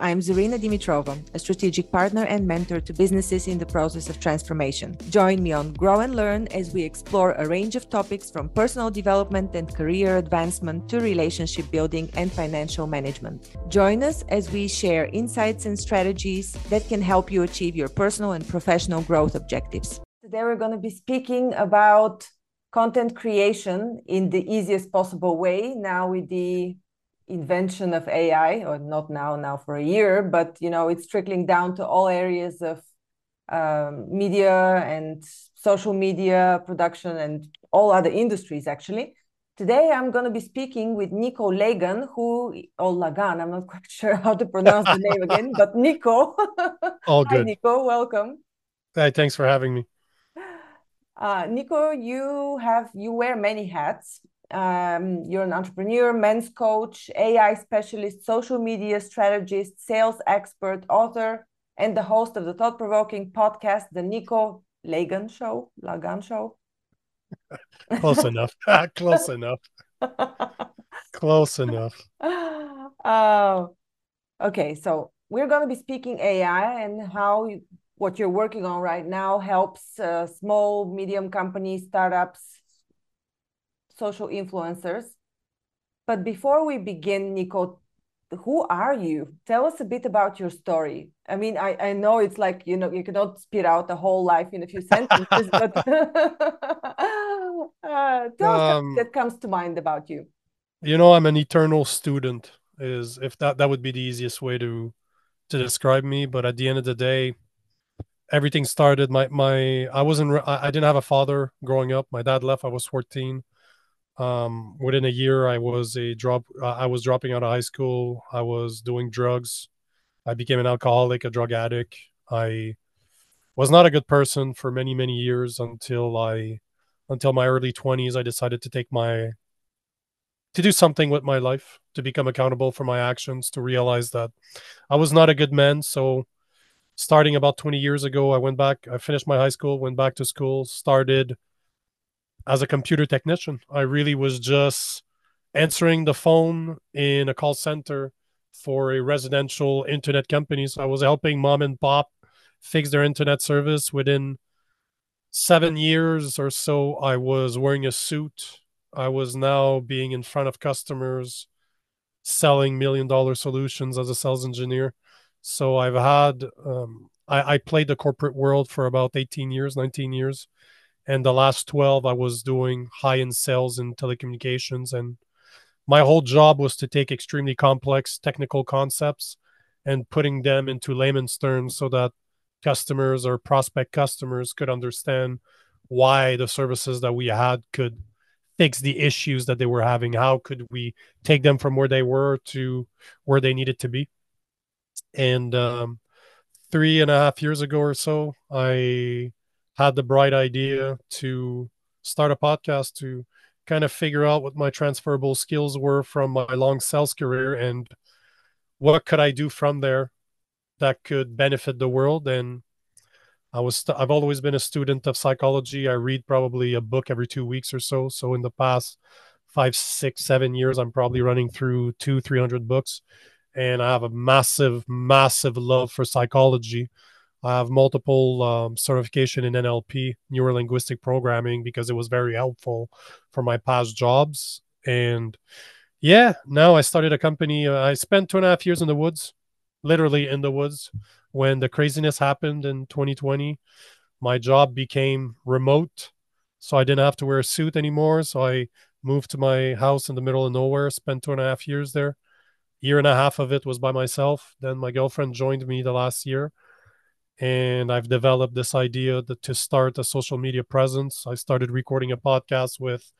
I'm Zarina Dimitrova, a strategic partner and mentor to businesses in the process of transformation. Join me on Grow and Learn as we explore a range of topics from personal development and career advancement to relationship building and financial management. Join us as we share insights and strategies that can help you achieve your personal and professional growth objectives. Today, we're going to be speaking about content creation in the easiest possible way now with the invention of AI, or not now, now for a year, but you know, it's trickling down to all areas of um, media and social media production and all other industries actually. Today I'm going to be speaking with Nico Lagan, who or Lagan, I'm not quite sure how to pronounce the name again, but Nico. All good. Hi, Nico, welcome. Hey, thanks for having me. Uh, Nico, you have you wear many hats. Um, you're an entrepreneur, men's coach, AI specialist, social media strategist, sales expert, author, and the host of the thought-provoking podcast, The Nico Lagan Show. Lagan Show. Close enough. Close enough. Close enough. Uh, okay, so we're going to be speaking AI and how you, what you're working on right now helps uh, small, medium companies, startups, social influencers. But before we begin, Nico, who are you? Tell us a bit about your story. I mean, I, I know it's like, you know, you cannot spit out the whole life in a few sentences, but uh, tell um, us that comes to mind about you. You know, I'm an eternal student is if that that would be the easiest way to to describe me but at the end of the day everything started my my i wasn't i didn't have a father growing up my dad left i was 14 um, within a year, I was a drop. Uh, I was dropping out of high school. I was doing drugs. I became an alcoholic, a drug addict. I was not a good person for many, many years until I, until my early twenties. I decided to take my, to do something with my life, to become accountable for my actions, to realize that I was not a good man. So, starting about twenty years ago, I went back. I finished my high school, went back to school, started as a computer technician. I really was just answering the phone in a call center for a residential internet company. So I was helping mom and pop fix their internet service within seven years or so. I was wearing a suit. I was now being in front of customers selling million dollar solutions as a sales engineer. So I've had, um, I, I played the corporate world for about 18 years, 19 years and the last 12 i was doing high end sales in telecommunications and my whole job was to take extremely complex technical concepts and putting them into layman's terms so that customers or prospect customers could understand why the services that we had could fix the issues that they were having. How could we take them from where they were to where they needed to be? And um, three and a half years ago or so i had the bright idea to start a podcast to kind of figure out what my transferable skills were from my long sales career and what could I do from there that could benefit the world and I was st- I've always been a student of psychology. I read probably a book every 2 weeks or so. So in the past five, six, seven years I'm probably running through 2 300 books and I have a massive massive love for psychology I have multiple um, certification in NLP, neuro linguistic programming, because it was very helpful for my past jobs. And yeah, now I started a company. Uh, I spent two and a half years in the woods, literally in the woods, when the craziness happened in 2020. My job became remote, so I didn't have to wear a suit anymore. So I moved to my house in the middle of nowhere, spent two and a half years there. Year and a half of it was by myself. Then my girlfriend joined me the last year and I've developed this idea that to start a social media presence. I started recording a podcast with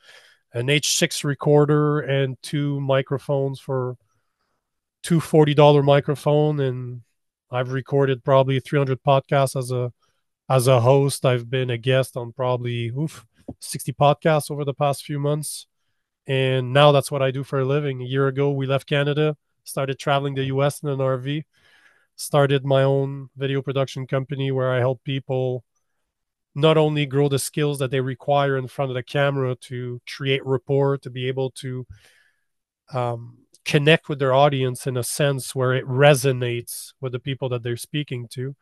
an H6 recorder and two microphones for two $40 microphone and I've recorded probably 300 podcasts as a as a host. I've been a guest on probably oof, 60 podcasts over the past few months. And now that's what I do for a living. A year ago we left Canada, started traveling the US in an RV started my own video production company where I help people not only grow the skills that they require in front of the camera to create rapport, to be able to um, connect with their audience in a sense where it resonates with the people that they're speaking to,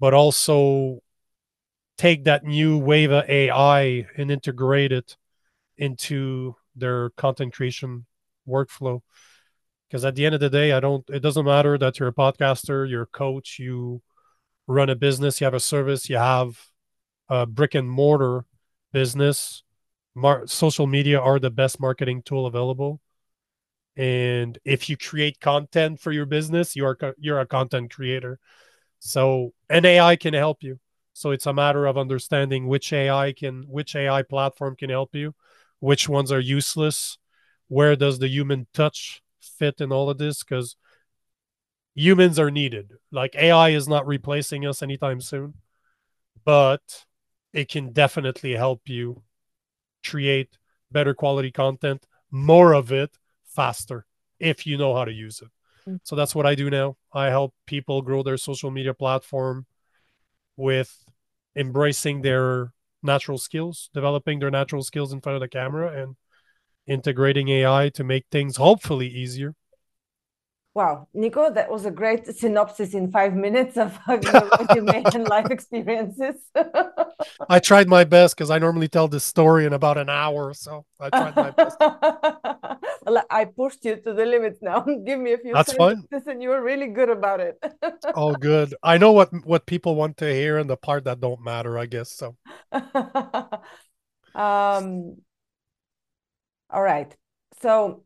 but also take that new wave of AI and integrate it into their content creation workflow. Because at the end of the day, I don't, it doesn't matter that you're a podcaster, you're a coach, you run a business, you have a service, you have a brick and mortar business. Mar- social media are the best marketing tool available. And if you create content for your business you are you're a content creator. So an ai can help you. So it's a matter of understanding which ai can which ai platform can help you which ones are useless where does the human touch fit in all of this because humans are needed like ai is not replacing us anytime soon but it can definitely help you create better quality content more of it faster if you know how to use it. Mm-hmm. So that's what I do now. I help people grow their social media platform with embracing their natural skills, developing their natural skills in front of the camera, and integrating AI to make things hopefully easier. Wow, Nico, that was a great synopsis in five minutes of your resume and life experiences. I tried my best because I normally tell this story in about an hour, so I tried my best. well, I pushed you to the limits now. Give me a few That's sentences, fine. and you were really good about it. oh, good. I know what what people want to hear and the part that don't matter. I guess so. um. All right. So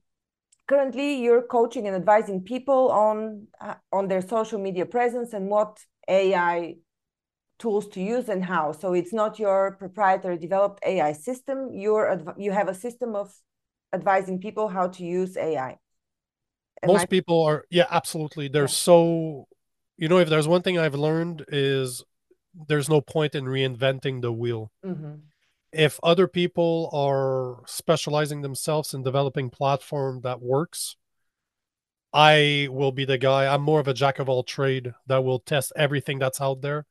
currently you're coaching and advising people on uh, on their social media presence and what AI tools to use and how. So it's not your proprietary developed AI system. You're you have a system of advising people how to use AI. Am Most I... people are yeah, absolutely. They're yeah. so you know if there's one thing I've learned is there's no point in reinventing the wheel. Mm-hmm if other people are specializing themselves in developing platform that works i will be the guy i'm more of a jack of all trade that will test everything that's out there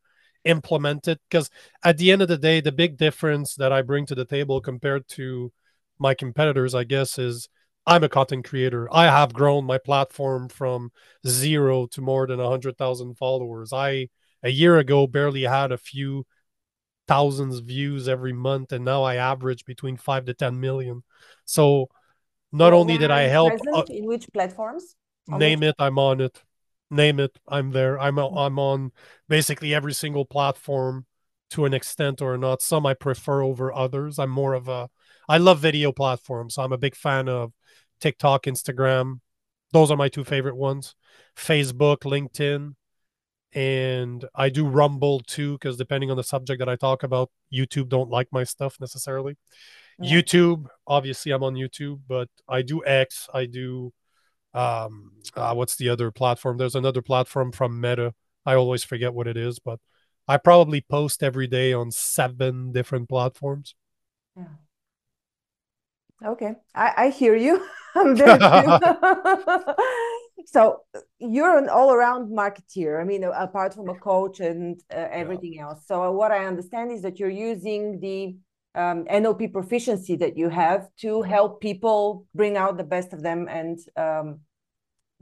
implement it. Because at the end of the day the big difference that i bring to the table compared to my competitors i guess is i'm a content creator. I have grown my platform from zero to more than 100000 followers. I a year ago barely had a few thousands views every month and now i average between 5 to 10 million. So not well, only did i help uh, in which platforms? On name which... it i'm on it. Name it i'm there. I'm i'm on basically every single platform to an extent or not. Some i prefer over others. I'm more of a i love video platforms. So i'm a big fan of tiktok instagram. Those are my two favorite ones. Facebook linkedin and I do Rumble too because depending on the subject that I talk about, YouTube don't like my stuff necessarily. Yeah. YouTube, obviously, I'm on YouTube, but I do X. I do um, uh, what's the other platform? There's another platform from Meta. I always forget what it is, but I probably post every day on seven different platforms. Yeah. Okay, I, I hear you. I'm very so you're an all-around marketeer. I mean apart from a coach and uh, everything yeah. else. So what i understand is that you're using the um, nlp proficiency that you have to help people bring out the best of them and um,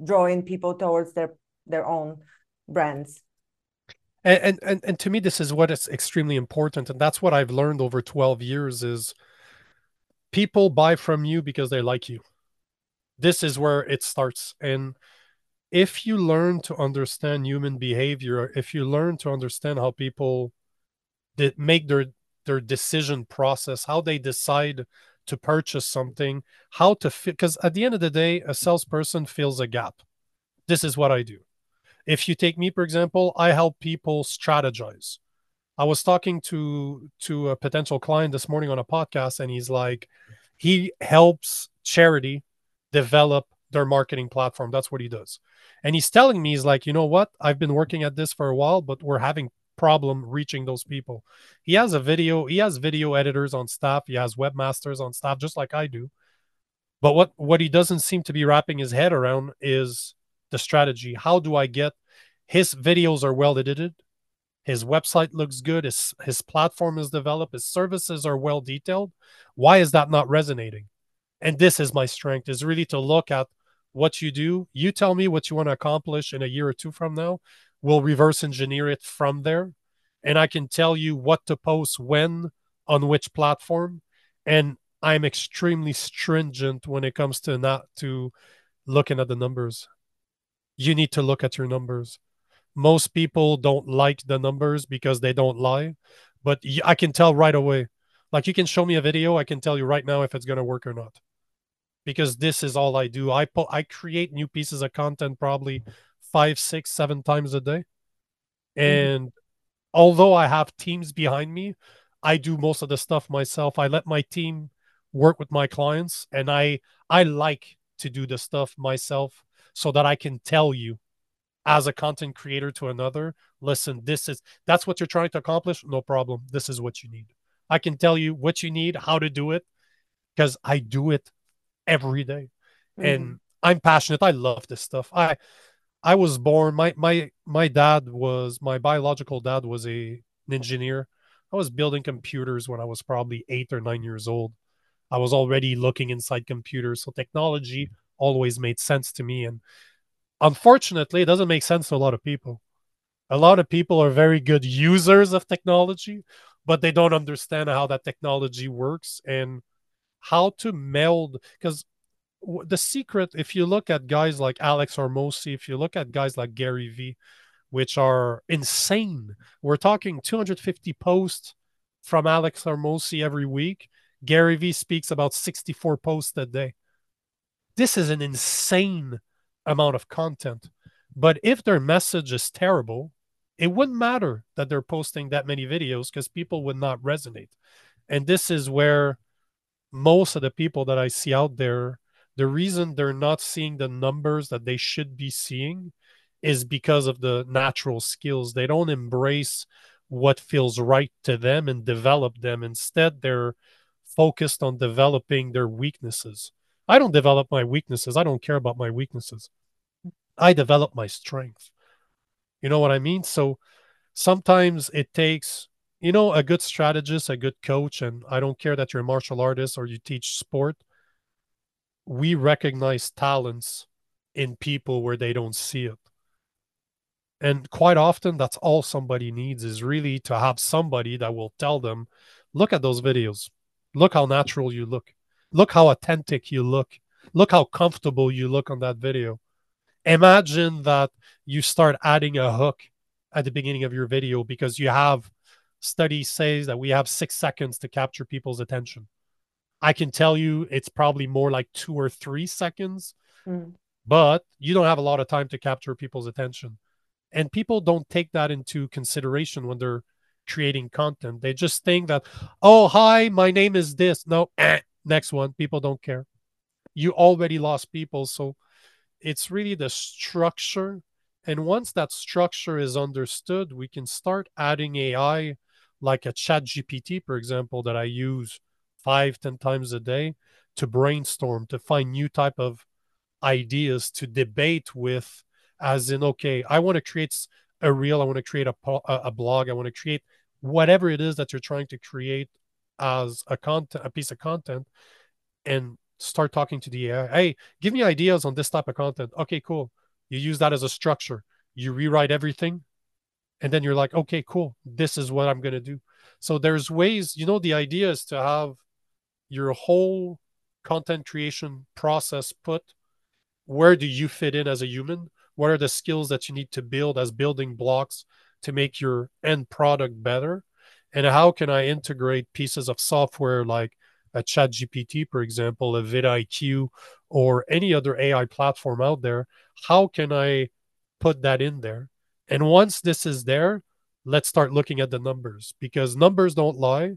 draw in people towards their their own brands. And, and and to me this is what is extremely important and that's what i've learned over 12 years is people buy from you because they like you this is where it starts. And if you learn to understand human behavior if you learn to understand how people that make their their decision process how they decide to purchase something how to fit because at the end of the day a salesperson fills a gap. This is what i do. If you take me for example i help people strategize. I was talking to to a potential client this morning on a podcast and he's like he helps charity develop their marketing platform. That's what he does. And he's telling me, he's like, you know what? I've been working at this for a while, but we're having problem reaching those people. He has a video, he has video editors on staff, he has webmasters on staff, just like I do. But what what he doesn't seem to be wrapping his head around is the strategy. How do I get his videos are well edited? His website looks good. His his platform is developed. His services are well detailed. Why is that not resonating? And this is my strength: is really to look at what you do. You tell me what you want to accomplish in a year or two from now. We'll reverse engineer it from there. And I can tell you what to post when on which platform. And I'm extremely stringent when it comes to not to looking at the numbers. You need to look at your numbers. Most people don't like the numbers because they don't lie, but I can tell right away. Like you can show me a video, I can tell you right now if it's going to work or not because this is all I do. I po- I create new pieces of content probably five, six, seven times a day. Mm-hmm. And mm-hmm. although I have teams behind me, I do most of the stuff myself. I let my team work with my clients and I I like to do the stuff myself so that I can tell you as a content creator to another, listen, this is that's what you're trying to accomplish, no problem. This is what you need. I can tell you what you need, how to do it because I do it every day. Mm-hmm. and I'm passionate. I love this stuff. I I was born. My my my dad was my biological dad was a an engineer. I was building computers when I was probably eight or nine years old. I was already looking inside computers, so technology always made sense to me. And unfortunately, it doesn't make sense to a lot of people. A lot of people are very good users of technology, but they don't understand how that technology works and how to meld because the secret if you look at guys like alex hormozi if you look at guys like gary vee which are insane. We're talking 250 posts from alex hormozi every week. Gary vee speaks about 64 posts a day. This is an insane amount of content. But if their message is terrible it wouldn't matter that they're posting that many videos because people would not resonate. And this is where most of the people that I see out there, the reason they're not seeing the numbers that they should be seeing is because of the natural skills. They don't embrace what feels right to them and develop them. Instead, they're focused on developing their weaknesses. I don't develop my weaknesses. I don't care about my weaknesses. I develop my strength. You know what I mean? So sometimes it takes you know, a good strategist, a good coach, and I don't care that you're a martial artist or you teach sport, we recognize talents in people where they don't see it. And quite often, that's all somebody needs is really to have somebody that will tell them, look at those videos. Look how natural you look. Look how authentic you look. Look how comfortable you look on that video. Imagine that you start adding a hook at the beginning of your video because you have study says that we have six seconds to capture people's attention. I can tell you it's probably more like two or three seconds, mm. but you don't have a lot of time to capture people's attention. And people don't take that into consideration when they're creating content. They just think that, oh, hi, my name is this. No, eh, next one. People don't care. You already lost people. So it's really the structure. And once that structure is understood, we can start adding AI like a chat GPT, for example, that I use five, ten times a day to brainstorm, to find new type of ideas to debate with, as in, okay, I want to create a reel, I want to create a, a blog, I want to create whatever it is that you're trying to create as a content, a piece of content, and start talking to the AI. Hey, give me ideas on this type of content. Okay, cool. You use that as a structure. You rewrite everything and then you're like okay cool. This is what i'm going to do. So there's ways you know the idea is to have your whole content creation process put where do you fit in as a human? What are the skills that you need to build as building blocks to make your end product better? And how can i integrate pieces of software like a chat gpt for example a vidIQ, or any other ai platform out there? How can i put that in there and once this is there, let's start looking at the numbers because numbers don't lie,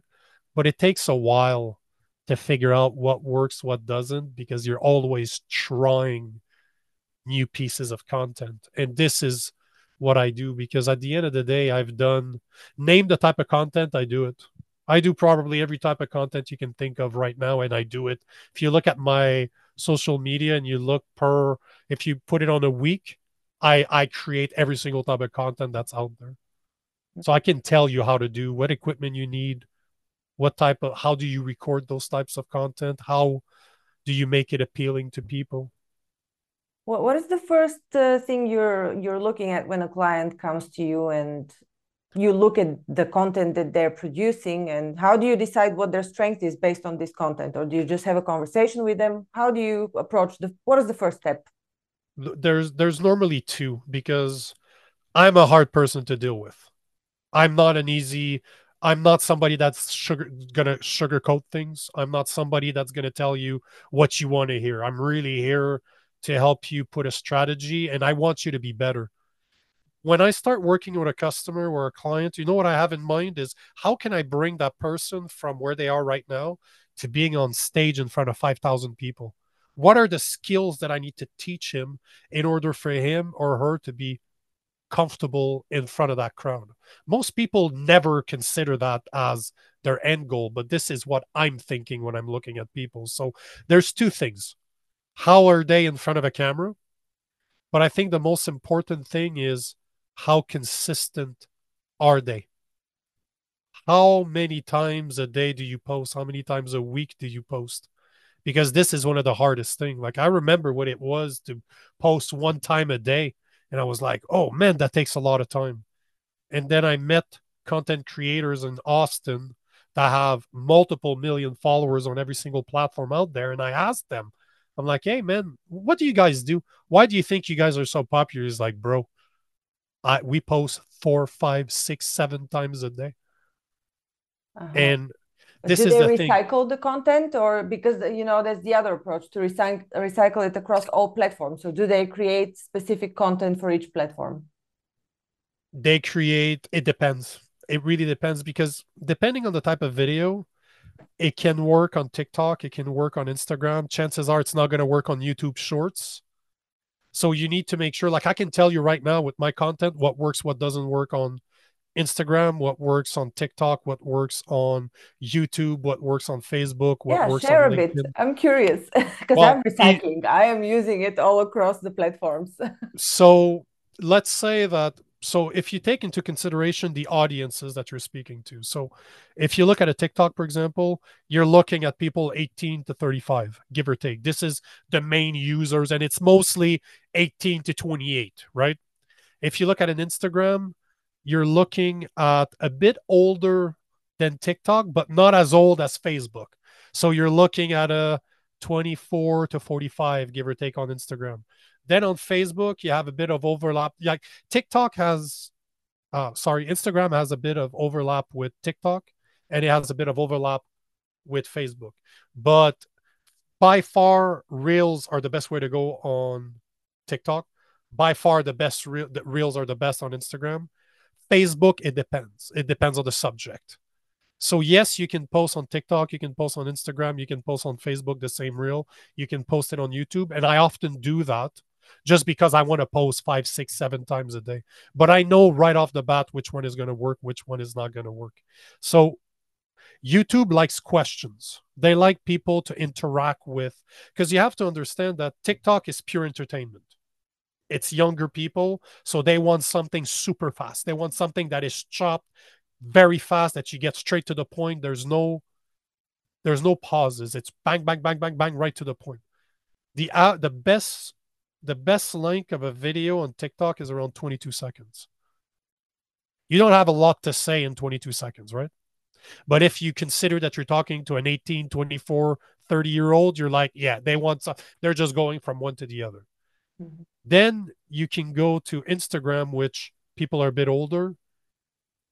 but it takes a while to figure out what works, what doesn't, because you're always trying new pieces of content. And this is what I do because at the end of the day, I've done name the type of content, I do it. I do probably every type of content you can think of right now, and I do it. If you look at my social media and you look per, if you put it on a week, I I create every single type of content that's out there. So I can tell you how to do what equipment you need, what type of how do you record those types of content, how do you make it appealing to people. What What is the first uh, thing you're you're looking at when a client comes to you and you look at the content that they're producing and how do you decide what their strength is based on this content? Or do you just have a conversation with them? How do you approach the what is the first step there's there's normally two because i'm a hard person to deal with. I'm not an easy i'm not somebody that's sugar gonna sugarcoat things. I'm not somebody that's gonna tell you what you want to hear. I'm really here to help you put a strategy and i want you to be better. When I start working with a customer or a client, you know what I have in mind is how can I bring that person from where they are right now to being on stage in front of 5,000 people? What are the skills that I need to teach him in order for him or her to be comfortable in front of that crowd? Most people never consider that as their end goal, but this is what I'm thinking when I'm looking at people. So there's two things. How are they in front of a camera? But I think the most important thing is how consistent are they? How many times a day do you post? How many times a week do you post? Because this is one of the hardest things. Like I remember what it was to post one time a day, and I was like, "Oh man, that takes a lot of time." And then I met content creators in Austin that have multiple million followers on every single platform out there, and I asked them, "I'm like, hey man, what do you guys do? Why do you think you guys are so popular?" He's like, "Bro, I we post four, five, six, seven times a day. Uh-huh. And this Do is they the recycle thing. the content or because you know that's the other approach to recycle recycle it across all platforms. So do they create specific content for each platform? They create it depends. It really depends because depending on the type of video, it can work on TikTok, it can work on Instagram. Chances are it's not going to work on YouTube Shorts. So you need to make sure, like I can tell you right now with my content, what works, what doesn't work on Instagram, what works on TikTok, what works on YouTube, what works on Facebook, what yeah, works share on a bit. I'm curious because well, I'm recycling. It, I am using it all across the platforms. so let's say that so if you take into consideration the audiences that you're speaking to so if you look at a tiktok for example you're looking at people 18 to 35 give or take this is the main users and it's mostly 18 to 28 right if you look at an instagram you're looking at a bit older than tiktok but not as old as facebook so you're looking at a 24 to 45 give or take on instagram then on Facebook, you have a bit of overlap. Like TikTok has, uh, sorry, Instagram has a bit of overlap with TikTok, and it has a bit of overlap with Facebook. But by far, Reels are the best way to go on TikTok. By far, the best re- the Reels are the best on Instagram. Facebook, it depends. It depends on the subject. So yes, you can post on TikTok, you can post on Instagram, you can post on Facebook the same reel, you can post it on YouTube, and I often do that just because I want to post five, six, seven times a day. But I know right off the bat which one is going to work, which one is not going to work. So YouTube likes questions. They like people to interact with because you have to understand that TikTok is pure entertainment. It's younger people, so they want something super fast. They want something that is chopped very fast that you get straight to the point. There's no there's no pauses. It's bang bang bang bang bang right to the point. The uh, the best the best length of a video on TikTok is around 22 seconds. You don't have a lot to say in 22 seconds, right? But if you consider that you're talking to an 18, 24, 30 year old, you're like, yeah, they want some, they're just going from one to the other. Then you can go to Instagram, which people are a bit older.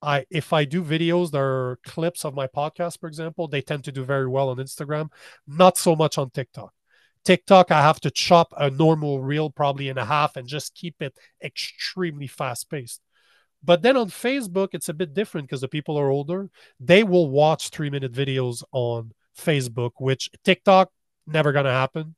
I if I do videos that are clips of my podcast, for example, they tend to do very well on Instagram, not so much on TikTok. TikTok, I have to chop a normal reel probably in a half and just keep it extremely fast paced. But then on Facebook, it's a bit different because the people are older. They will watch three minute videos on Facebook, which TikTok never going to happen.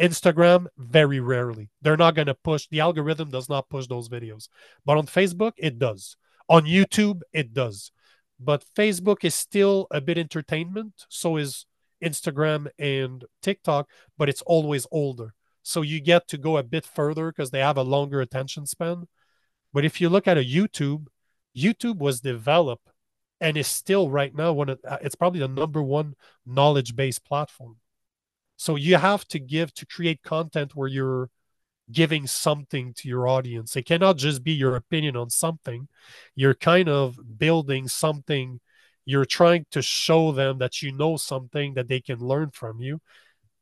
Instagram, very rarely. They're not going to push, the algorithm does not push those videos. But on Facebook, it does. On YouTube, it does. But Facebook is still a bit entertainment. So is Instagram and TikTok, but it's always older. So you get to go a bit further because they have a longer attention span. But if you look at a YouTube, YouTube was developed and is still right now one of uh, it's probably the number one knowledge based platform. So you have to give to create content where you're giving something to your audience. It cannot just be your opinion on something. You're kind of building something. You're trying to show them that you know something that they can learn from you.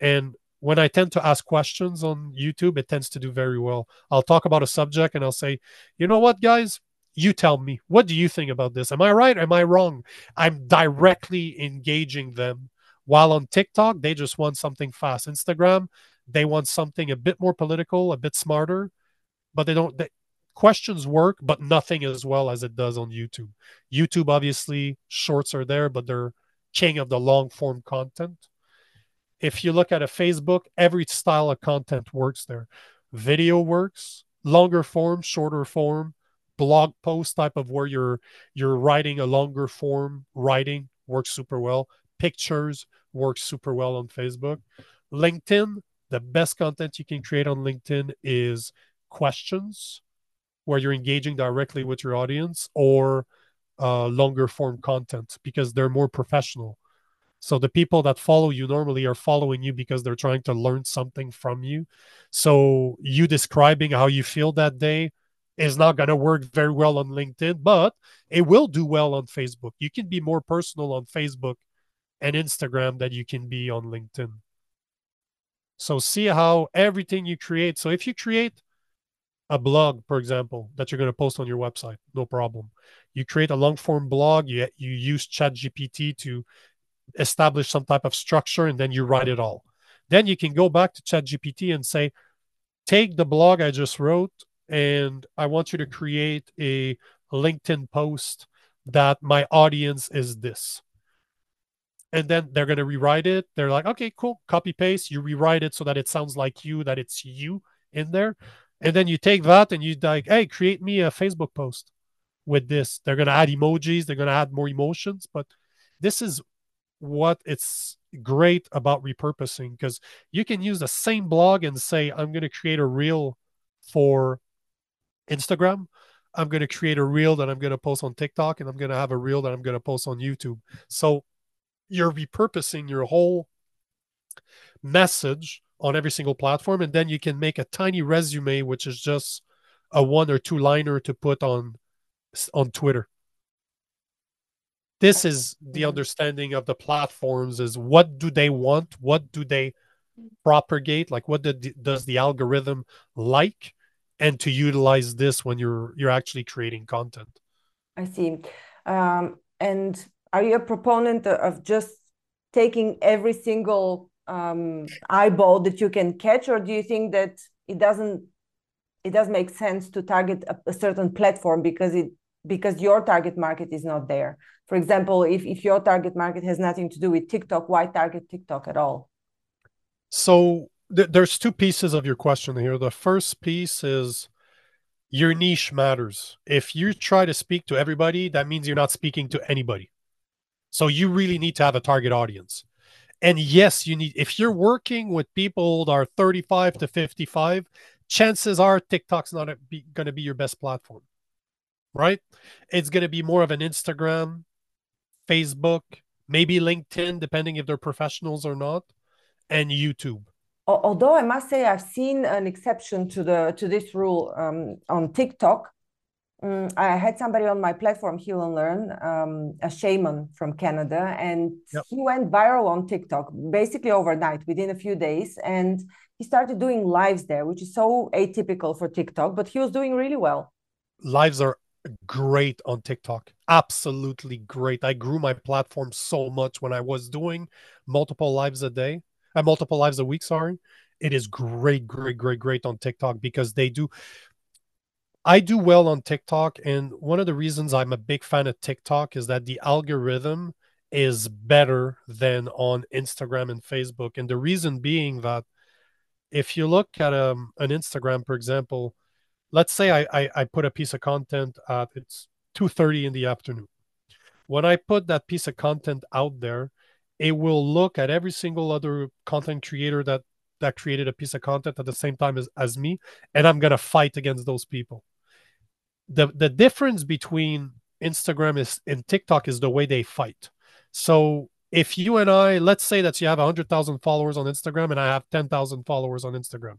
And when I tend to ask questions on YouTube, it tends to do very well. I'll talk about a subject and I'll say, you know what, guys? You tell me, what do you think about this? Am I right? Am I wrong? I'm directly engaging them. While on TikTok, they just want something fast. Instagram, they want something a bit more political, a bit smarter, but they don't. They, questions work, but nothing as well as it does on YouTube. YouTube, obviously, shorts are there, but they're king of the long form content. If you look at a Facebook, every style of content works there. Video works, longer form, shorter form, blog post type of where you're you're writing a longer form writing works super well. Pictures works super well on Facebook. LinkedIn, the best content you can create on LinkedIn is questions where you're engaging directly with your audience or uh, longer form content because they're more professional. So the people that follow you normally are following you because they're trying to learn something from you. So you describing how you feel that day is not going to work very well on LinkedIn, but it will do well on Facebook. You can be more personal on Facebook and Instagram than you can be on LinkedIn. So see how everything you create. So if you create a blog, for example, that you're going to post on your website, no problem. You create a long form blog, you, you use ChatGPT to establish some type of structure, and then you write it all. Then you can go back to ChatGPT and say, take the blog I just wrote, and I want you to create a LinkedIn post that my audience is this and then they're going to rewrite it. They're like, okay, cool, copy paste. You rewrite it so that it sounds like you, that it's you in there. And then you take that and you like, hey, create me a Facebook post with this. They're going to add emojis, they're going to add more emotions. But this is what it's great about repurposing because you can use the same blog and say, I'm going to create a reel for Instagram. I'm going to create a reel that I'm going to post on TikTok and I'm going to have a reel that I'm going to post on YouTube. So you're repurposing your whole message on every single platform and then you can make a tiny resume which is just a one or two liner to put on on Twitter. This is the understanding of the platforms is what do they want? What do they propagate? Like what did, does the algorithm like? And to utilize this when you're you're actually creating content. I see. Um, and are you a proponent of just taking every single um, eyeball that you can catch or do you think that it doesn't it does make sense to target a, a, certain platform because it because your target market is not there? For example if, if your target market has nothing to do with tiktok why target tiktok at all? So th- there's two pieces of your question here. The first piece is your niche matters. If you try to speak to everybody that means you're not speaking to anybody so you really need to have a target audience. And yes, you need, if you're working with people that are 35 to 55, chances are TikTok's not going to be your best platform, right? It's going to be more of an Instagram, Facebook, maybe LinkedIn, depending if they're professionals or not, and YouTube. Although I must say I've seen an exception to the to this rule um, on TikTok, um, I had somebody on my platform, Heal and Learn, um, a shaman from Canada, and yep. he went viral on TikTok basically overnight, within a few days. And he started doing lives there, which is so atypical for TikTok, but he was doing really well. Lives are great on TikTok. Absolutely great. I grew my platform so much when I was doing multiple lives a day, uh, multiple lives a week, sorry. It is great, great, great, great on TikTok because they do I do well on TikTok, and one of the reasons I'm a big fan of TikTok is that the algorithm is better than on Instagram and Facebook. And the reason being that if you look at um, an Instagram, for example, let's say I, I, I put a piece of content at it's 2.30 in the afternoon. When I put that piece of content out there, it will look at every single other content creator that that created a piece of content at the same time as, as me, and I'm gonna fight against those people the the difference between Instagram is and TikTok is the way they fight. So if you and I, let's say that you have hundred thousand followers on Instagram and I have ten thousand followers on Instagram,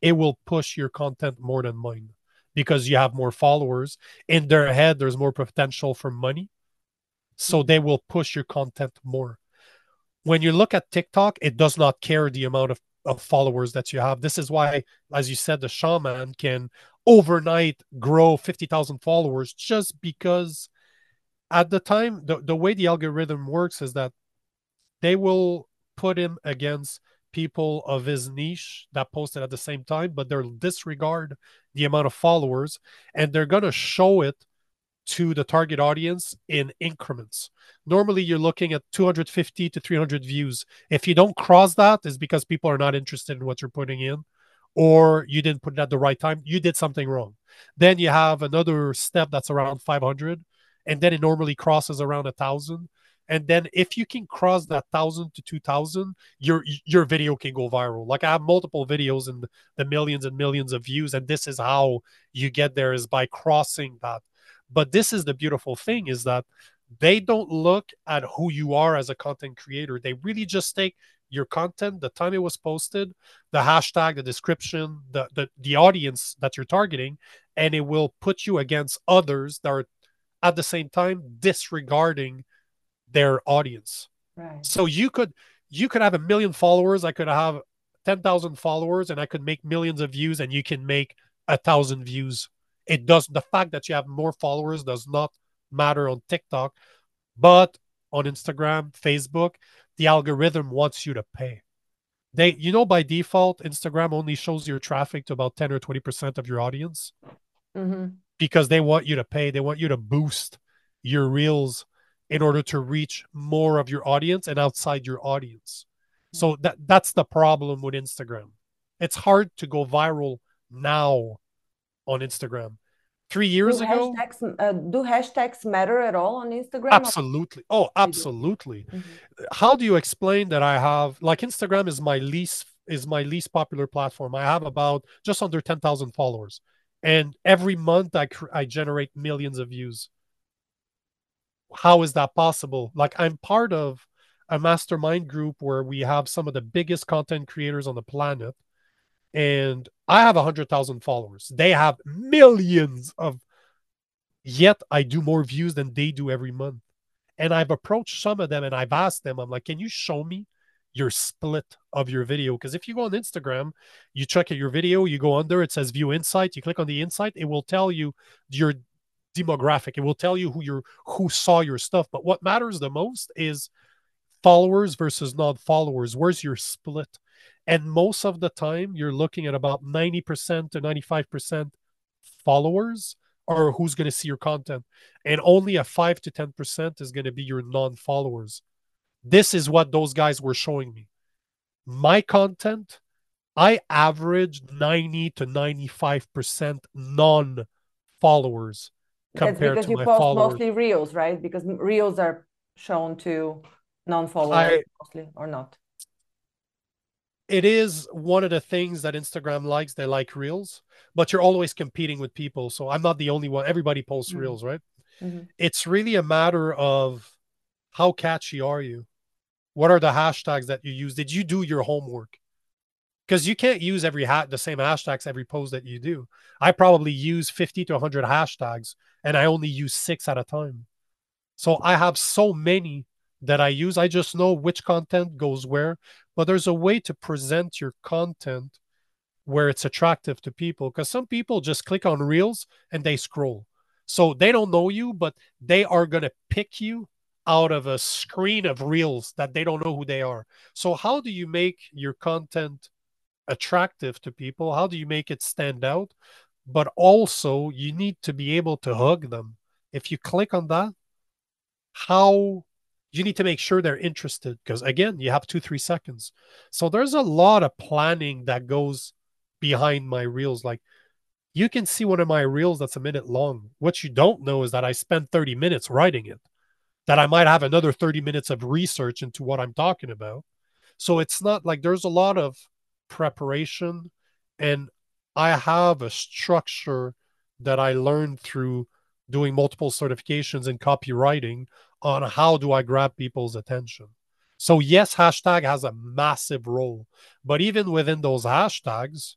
it will push your content more than mine because you have more followers. In their head, there's more potential for money. So they will push your content more. When you look at TikTok, it does not care the amount of, of followers that you have. This is why, as you said, the shaman can overnight grow 50,000 followers just because at the time, the, the way the algorithm works is that they will put him against people of his niche that posted at the same time, but they'll disregard the amount of followers and they're going to show it to the target audience in increments. Normally, you're looking at 250 to 300 views. If you don't cross that, it's because people are not interested in what you're putting in, or you didn't put it at the right time. You did something wrong. Then you have another step that's around 500, and then it normally crosses around a thousand. And then if you can cross that thousand to two thousand, your your video can go viral. Like I have multiple videos and the millions and millions of views, and this is how you get there is by crossing that but this is the beautiful thing is that they don't look at who you are as a content creator. They really just take your content, the time it was posted, the hashtag, the description, the, the the audience that you're targeting, and it will put you against others that are at the same time disregarding their audience. Right. So you could you could have a million followers, I could have 10,000 followers and I could make millions of views and you can make a thousand views it does the fact that you have more followers does not matter on TikTok, but on Instagram, Facebook, the algorithm wants you to pay. They, you know, by default, Instagram only shows your traffic to about 10 or 20% of your audience mm-hmm. because they want you to pay. They want you to boost your reels in order to reach more of your audience and outside your audience. So that that's the problem with Instagram. It's hard to go viral now on Instagram. Three years do ago, hashtags, uh, do hashtags matter at all on Instagram? Absolutely. Oh, absolutely. Mm-hmm. How do you explain that I have like Instagram is my least is my least popular platform. I have about just under ten thousand followers, and every month I I generate millions of views. How is that possible? Like I'm part of a mastermind group where we have some of the biggest content creators on the planet and I have a hundred thousand followers. They have millions of. Yet I do more views than they do every month, and I've approached some of them and I've asked them. I'm like, can you show me your split of your video? Because if you go on Instagram, you check your video, you go under, it says view insight. You click on the insight, it will tell you your demographic. It will tell you who your who saw your stuff. But what matters the most is followers versus non-followers. Where's your split? And most of the time, you're looking at about 90% to 95% followers or who's going to see your content. And only a 5 to 10% is going to be your non followers. This is what those guys were showing me. My content, I averaged 90 to 95% non followers compared That's because to you post followers. mostly reels, right? Because reels are shown to non followers mostly or not it is one of the things that Instagram likes. They like reels, but you're always competing with people. So I'm not the only one. Everybody posts mm-hmm. reels, right? Mm-hmm. It's really a matter of how catchy are you? What are the hashtags that you use? Did you do your homework? Because you can't use every hat the same hashtags every post that you do. I probably use 50 to 100 hashtags and I only use six at a time. So I have so many that I use. I just know which content goes where, but there's a way to present your content where it's attractive to people because some people just click on reels and they scroll. So they don't know you, but they are going to pick you out of a screen of reels that they don't know who they are. So, how do you make your content attractive to people? How do you make it stand out? But also, you need to be able to hug them. If you click on that, how you need to make sure they're interested because again you have two three seconds. So there's a lot of planning that goes behind my reels. Like you can see one of my reels that's a minute long. What you don't know is that i spent 30 minutes writing it that i might have another 30 minutes of research into what i'm talking about. So it's not like there's a lot of preparation and i have a structure that i learned through doing multiple certifications in copywriting on how do I grab people's attention. So yes, hashtag has a massive role, but even within those hashtags,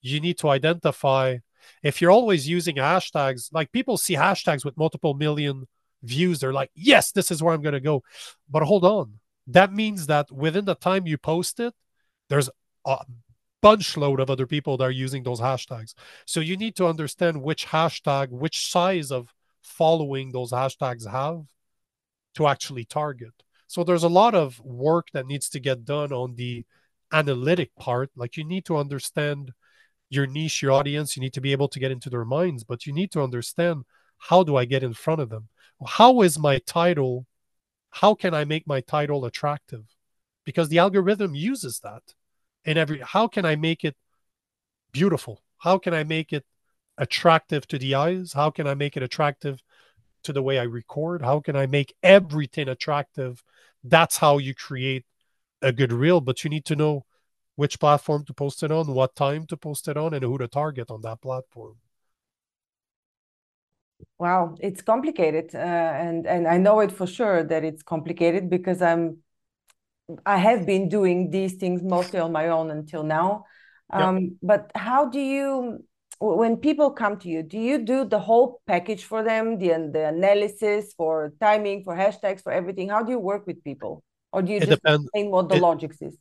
you need to identify if you're always using hashtags, like people see hashtags with multiple million views, they're like, yes, this is where I'm going to go. But hold on. That means that within the time you post it, there's a bunch load of other people that are using those hashtags. So you need to understand which hashtag, which size of following those hashtags have to actually target. So there's a lot of work that needs to get done on the analytic part. Like you need to understand your niche, your audience. You need to be able to get into their minds, but you need to understand how do I get in front of them? How is my title? How can I make my title attractive? Because the algorithm uses that in every. How can I make it beautiful? How can I make it attractive to the eyes? How can I make it attractive to the way I record? How can I make everything attractive? That's how you create a good reel, but you need to know which platform to post it on, what time to post it on, and who to target on that platform. Wow, it's complicated, uh, and and I know it for sure that it's complicated because I'm I have been doing these things mostly on my own until now. Um. But how do you when people come to you do you do the whole package for them the, the analysis for timing for hashtags for everything? How do you work with people? Or do you it just depends. explain what the it, logics is?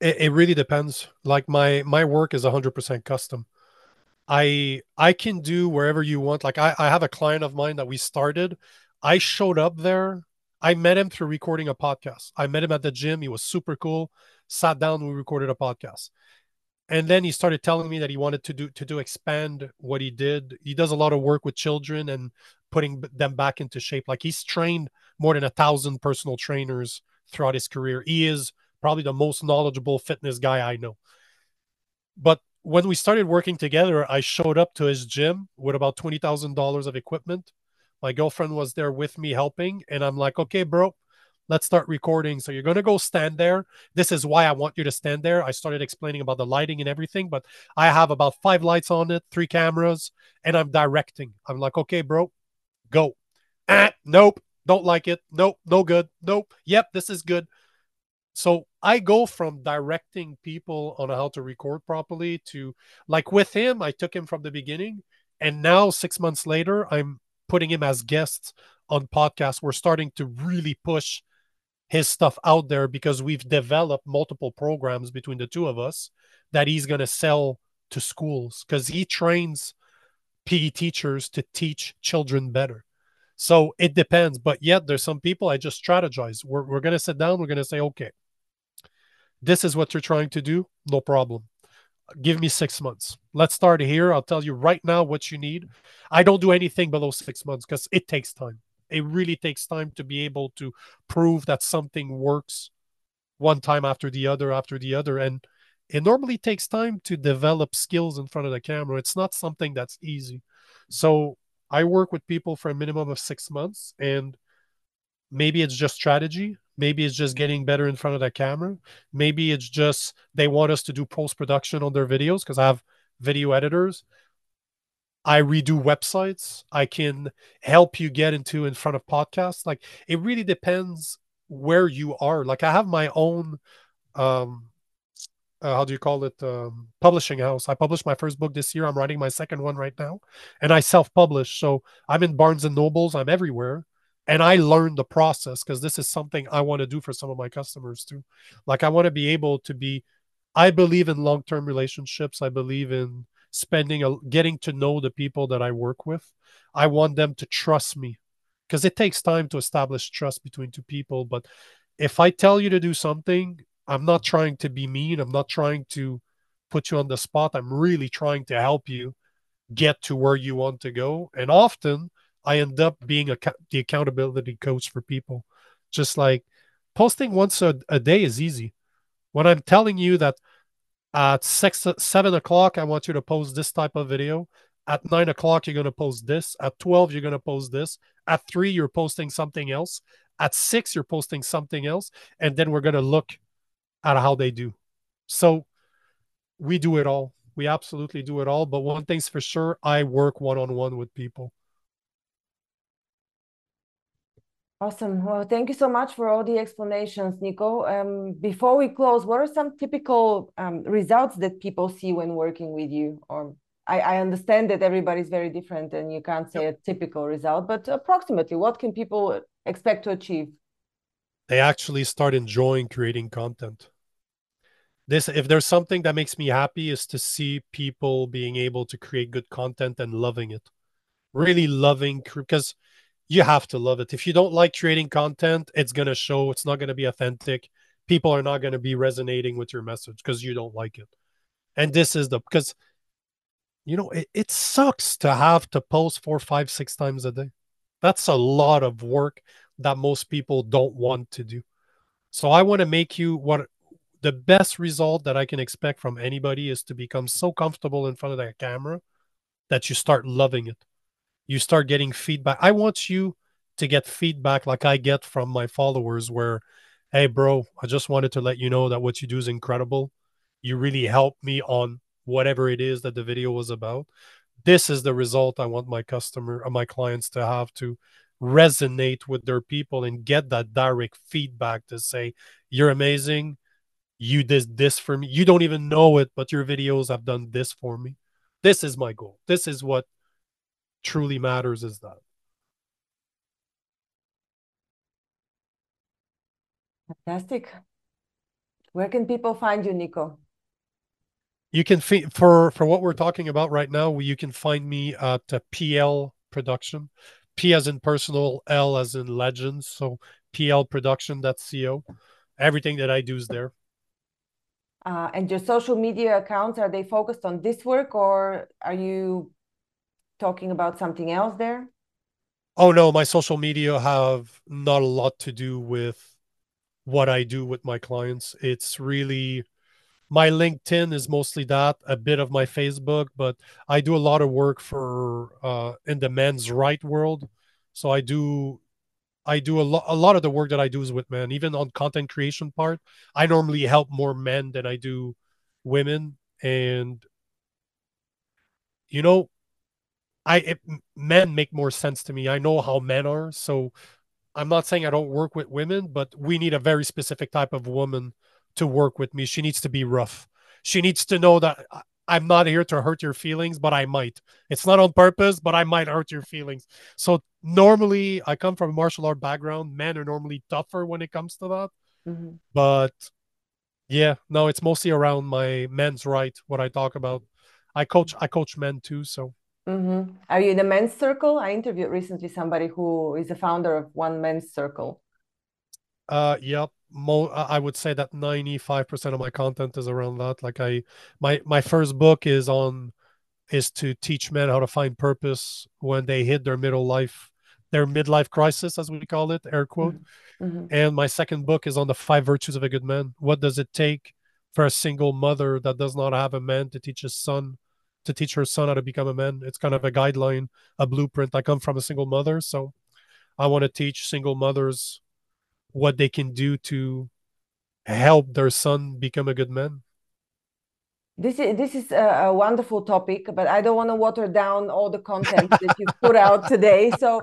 It, it really depends. Like my my work is 100% custom. I i can do wherever you want. Like i i have a client of mine that we started. I showed up there. I met him through recording a podcast. I met him at the gym. He was super cool. Sat down we recorded a podcast and then he started telling me that he wanted to do to do expand what he did. He does a lot of work with children and putting them back into shape. Like he's trained more than a thousand personal trainers throughout his career. He is probably the most knowledgeable fitness guy i know. But when we started working together i showed up to his gym with about $20000 of equipment. My girlfriend was there with me helping and i'm like okay bro let's start recording. So you're going to go stand there. This is why I want you to stand there. I started explaining about the lighting and everything, but I have about five lights on it, three cameras, and I'm directing. I'm like, okay, bro, go. Ah, nope, don't like it. Nope, no good. Nope. Yep, this is good. So I go from directing people on how to record properly to like with him, I took him from the beginning. And now, six months later, I'm putting him as guests on podcasts. We're starting to really push his stuff out there because we've developed multiple programs between the two of us that he's going to sell to schools because he trains PE teachers to teach children better. So it depends. But yet, there's some people I just strategize. We're, we're going to sit down. We're going to say, okay, this is what you're trying to do. No problem. Give me six months. Let's start here. I'll tell you right now what you need. I don't do anything below six months because it takes time it really takes time to be able to prove that something works one time after the other after the other. And it normally takes time to develop skills in front of the camera. It's not something that's easy. So i work with people for a minimum of six months and maybe it's just strategy. Maybe it's just getting better in front of the camera. Maybe it's just they want us to do post production on their videos because i have video editors I redo websites. I can help you get into in front of podcasts. Like it really depends where you are. Like I have my own um uh, how do you call it? Um, publishing house. I published my first book this year. I'm writing my second one right now. And i self-publish. So i'm in barnes and nobles. I'm everywhere. And i learned the process because this is something i want to do for some of my customers too. Like i want to be able to be i believe in long-term relationships. I believe in spending a, getting to know the people that I work with. I want them to trust me because it takes time to establish trust between two people. But if I tell you to do something, I'm not trying to be mean. I'm not trying to put you on the spot. I'm really trying to help you get to where you want to go. And often I end up being a, the accountability coach for people. Just like posting once a, a day is easy. When I'm telling you that at six, seven o'clock, I want you to post this type of video. At nine o'clock, you're going to post this. At 12, you're going to post this. At three, you're posting something else. At six, you're posting something else. And then we're going to look at how they do. So we do it all. We absolutely do it all. But one thing's for sure I work one on one with people. Awesome. Well, thank you so much for all the explanations, Nico. Um, before we close, what are some typical um, results that people see when working with you? Or I, I, understand that everybody's very different and you can't say yep. a typical result, but approximately, what can people expect to achieve? They actually start enjoying creating content. This, if there's something that makes me happy, is to see people being able to create good content and loving it. Really loving because you have to love it. If you don't like creating content, it's going to show. It's not going to be authentic. People are not going to be resonating with your message because you don't like it. And this is the because you know it, it sucks to have to post four, five, six times a day. That's a lot of work that most people don't want to do. So I want to make you what the best result that I can expect from anybody is to become so comfortable in front of that camera that you start loving it you start getting feedback. I want you to get feedback like I get from my followers where, hey, bro, I just wanted to let you know that what you do is incredible. You really helped me on whatever it is that the video was about. This is the result I want my customer uh, my clients to have to resonate with their people and get that direct feedback to say, you're amazing. You did this for me. You don't even know it, but your videos have done this for me. This is my goal. This is what truly matters is that. Fantastic. Where can people find you, Nico? You can fi- for for what we're talking about right now. You can find me at uh, PL Production, P as in personal, L as in legends. So PL Production.co. Everything that I do is there. Uh, and your social media accounts are they focused on this work, or are you talking about something else there? Oh no, my social media have not a lot to do with what I do with my clients. It's really my LinkedIn is mostly that, a bit of my Facebook, but I do a lot of work for uh, in the men's right world. So I do I do a lot a lot of the work that I do is with men. Even on content creation part, I normally help more men than I do women. And you know, I it, men make more sense to me. I know how men are, so I'm not saying I don't work with women, but we need a very specific type of woman to work with me. She needs to be rough. She needs to know that I'm not here to hurt your feelings, but I might. It's not on purpose, but I might hurt your feelings. So normally, I come from a martial art background. Men are normally tougher when it comes to that. Mm-hmm. But yeah, no, it's mostly around my men's right. What I talk about. I coach. I coach men too. So Mm-hmm. Are you in a men's circle? I interviewed recently somebody who is a founder of one men's circle. Uh, yep. Mo- I would say that ninety five percent of my content is around that. Like I, my my first book is on, is to teach men how to find purpose when they hit their middle life, their midlife crisis, as we call it, air quote. Mm-hmm. mm-hmm. And my second book is on the five virtues of a good man. What does it take for a single mother that does not have a man to teach his son to teach her son how to become a man. It's kind of a guideline, a blueprint. I come from a single mother, so I want to teach single mothers what they can do to help their son become a good man. This is this is a, a wonderful topic, but I don't want to water down all the content that you put out today. So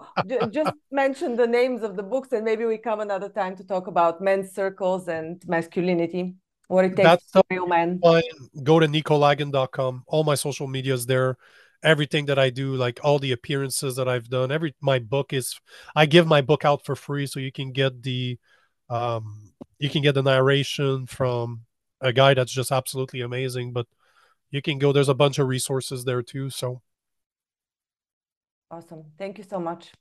just mention the names of the books, and maybe we come another time to talk about men's circles and masculinity what it takes That's to real man. Go to nicolagan.com. All my social media is there. Everything that I do, like all the appearances that I've done, every my book is I give my book out for free so you can get the um you can get the narration from a guy that's just absolutely amazing. But you can go, there's a bunch of resources there too. So awesome. Thank you so much.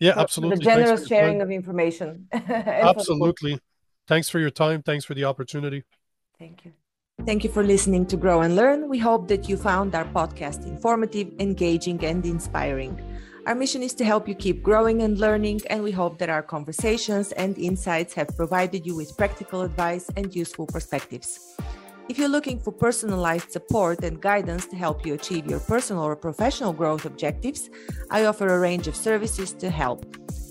Yeah, absolutely. The generous sharing of information. absolutely. Thanks for your time. Thanks for the opportunity. Thank you. Thank you for listening to Grow and Learn. We hope that you found our podcast informative, engaging, and inspiring. Our mission is to help you keep growing and learning, and we hope that our conversations and insights have provided you with practical advice and useful perspectives. If you're looking for personalized support and guidance to help you achieve your personal or professional growth objectives, I offer a range of services to help.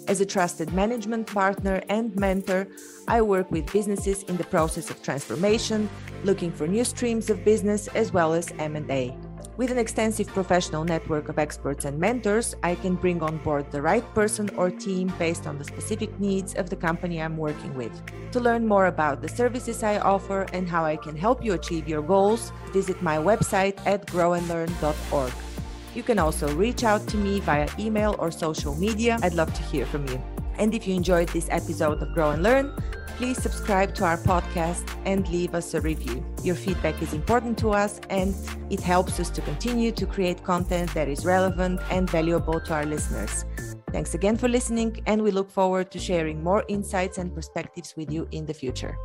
As a trusted management partner and mentor, I work with businesses in the process of transformation, looking for new streams of business as well as M&A. With an extensive professional network of experts and mentors, I can bring on board the right person or team based on the specific needs of the company I'm working with. To learn more about the services I offer and how I can help you achieve your goals, visit my website at grownlearn.org. You can also reach out to me via email or social media. I'd love to hear from you. And if you enjoyed this episode of Grow and Learn, please subscribe to our podcast and leave us a review. Your feedback is important to us and it helps us to continue to create content that is relevant and valuable to our listeners. Thanks again for listening, and we look forward to sharing more insights and perspectives with you in the future.